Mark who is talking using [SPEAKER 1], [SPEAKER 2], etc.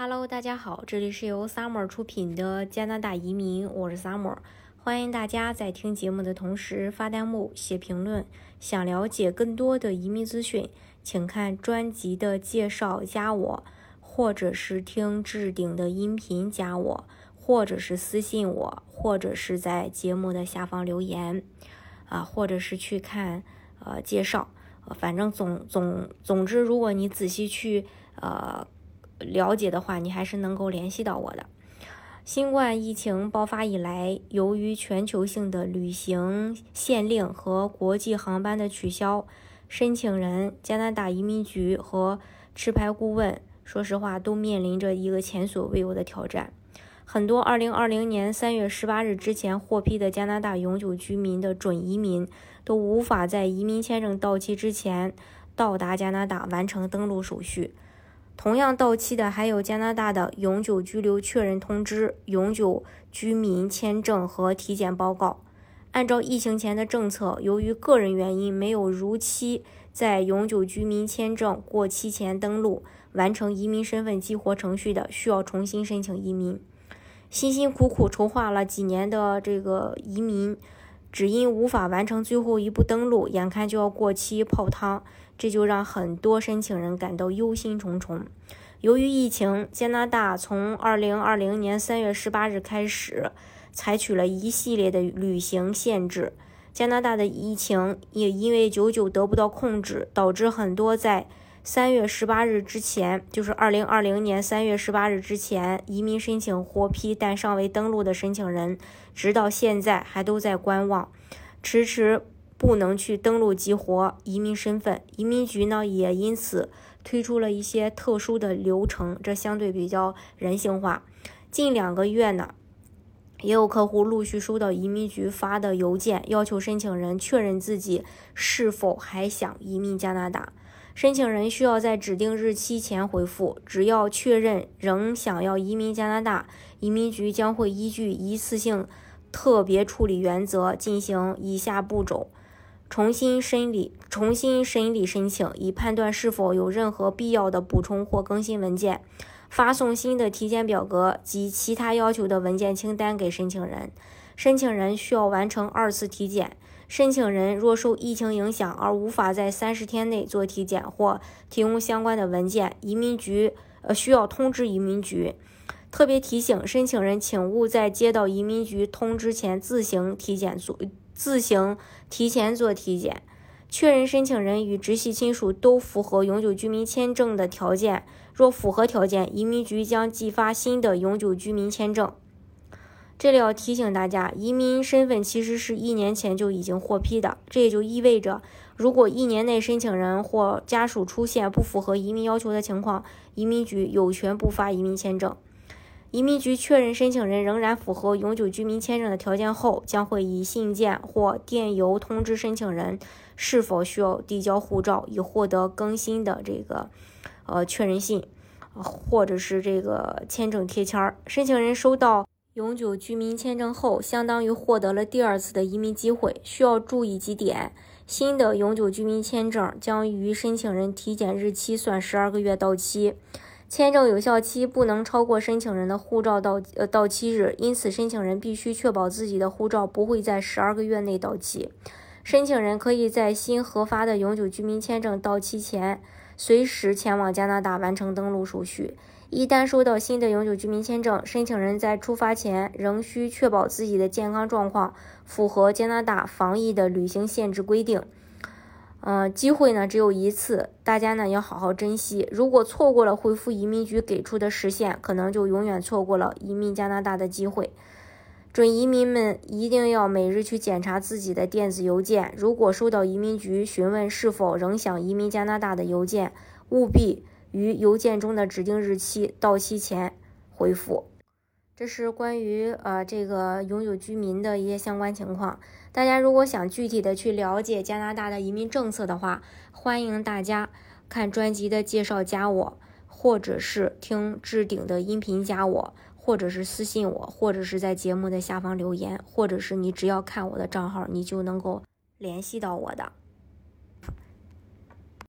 [SPEAKER 1] Hello，大家好，这里是由 Summer 出品的加拿大移民，我是 Summer，欢迎大家在听节目的同时发弹幕、写评论。想了解更多的移民资讯，请看专辑的介绍加我，或者是听置顶的音频加我，或者是私信我，或者是在节目的下方留言，啊，或者是去看呃介绍，反正总总总之，如果你仔细去呃了解的话，你还是能够联系到我的。新冠疫情爆发以来，由于全球性的旅行限令和国际航班的取消，申请人、加拿大移民局和持牌顾问，说实话都面临着一个前所未有的挑战。很多2020年3月18日之前获批的加拿大永久居民的准移民，都无法在移民签证到期之前到达加拿大完成登陆手续。同样到期的还有加拿大的永久居留确认通知、永久居民签证和体检报告。按照疫情前的政策，由于个人原因没有如期在永久居民签证过期前登录，完成移民身份激活程序的，需要重新申请移民。辛辛苦苦筹划了几年的这个移民。只因无法完成最后一步登录，眼看就要过期泡汤，这就让很多申请人感到忧心忡忡。由于疫情，加拿大从2020年3月18日开始采取了一系列的旅行限制。加拿大的疫情也因为久久得不到控制，导致很多在三月十八日之前，就是二零二零年三月十八日之前移民申请获批但尚未登陆的申请人，直到现在还都在观望，迟迟不能去登陆激活移民身份。移民局呢也因此推出了一些特殊的流程，这相对比较人性化。近两个月呢，也有客户陆续收到移民局发的邮件，要求申请人确认自己是否还想移民加拿大。申请人需要在指定日期前回复，只要确认仍想要移民加拿大，移民局将会依据一次性特别处理原则进行以下步骤：重新审理、重新审理申请，以判断是否有任何必要的补充或更新文件；发送新的体检表格及其他要求的文件清单给申请人。申请人需要完成二次体检。申请人若受疫情影响而无法在三十天内做体检或提供相关的文件，移民局呃需要通知移民局。特别提醒申请人，请勿在接到移民局通知前自行体检做自行提前做体检。确认申请人与直系亲属都符合永久居民签证的条件，若符合条件，移民局将寄发新的永久居民签证。这里要提醒大家，移民身份其实是一年前就已经获批的，这也就意味着，如果一年内申请人或家属出现不符合移民要求的情况，移民局有权不发移民签证。移民局确认申请人仍然符合永久居民签证的条件后，将会以信件或电邮通知申请人是否需要递交护照，以获得更新的这个呃确认信，或者是这个签证贴签儿。申请人收到。永久居民签证后，相当于获得了第二次的移民机会。需要注意几点：新的永久居民签证将于申请人体检日期算十二个月到期，签证有效期不能超过申请人的护照到呃到期日，因此申请人必须确保自己的护照不会在十二个月内到期。申请人可以在新核发的永久居民签证到期前，随时前往加拿大完成登陆手续。一旦收到新的永久居民签证，申请人在出发前仍需确保自己的健康状况符合加拿大防疫的旅行限制规定。呃，机会呢只有一次，大家呢要好好珍惜。如果错过了回复移民局给出的时限，可能就永远错过了移民加拿大的机会。准移民们一定要每日去检查自己的电子邮件，如果收到移民局询问是否仍想移民加拿大的邮件，务必。于邮件中的指定日期到期前回复。这是关于呃这个永久居民的一些相关情况。大家如果想具体的去了解加拿大的移民政策的话，欢迎大家看专辑的介绍加我，或者是听置顶的音频加我，或者是私信我，或者是在节目的下方留言，或者是你只要看我的账号，你就能够联系到我的。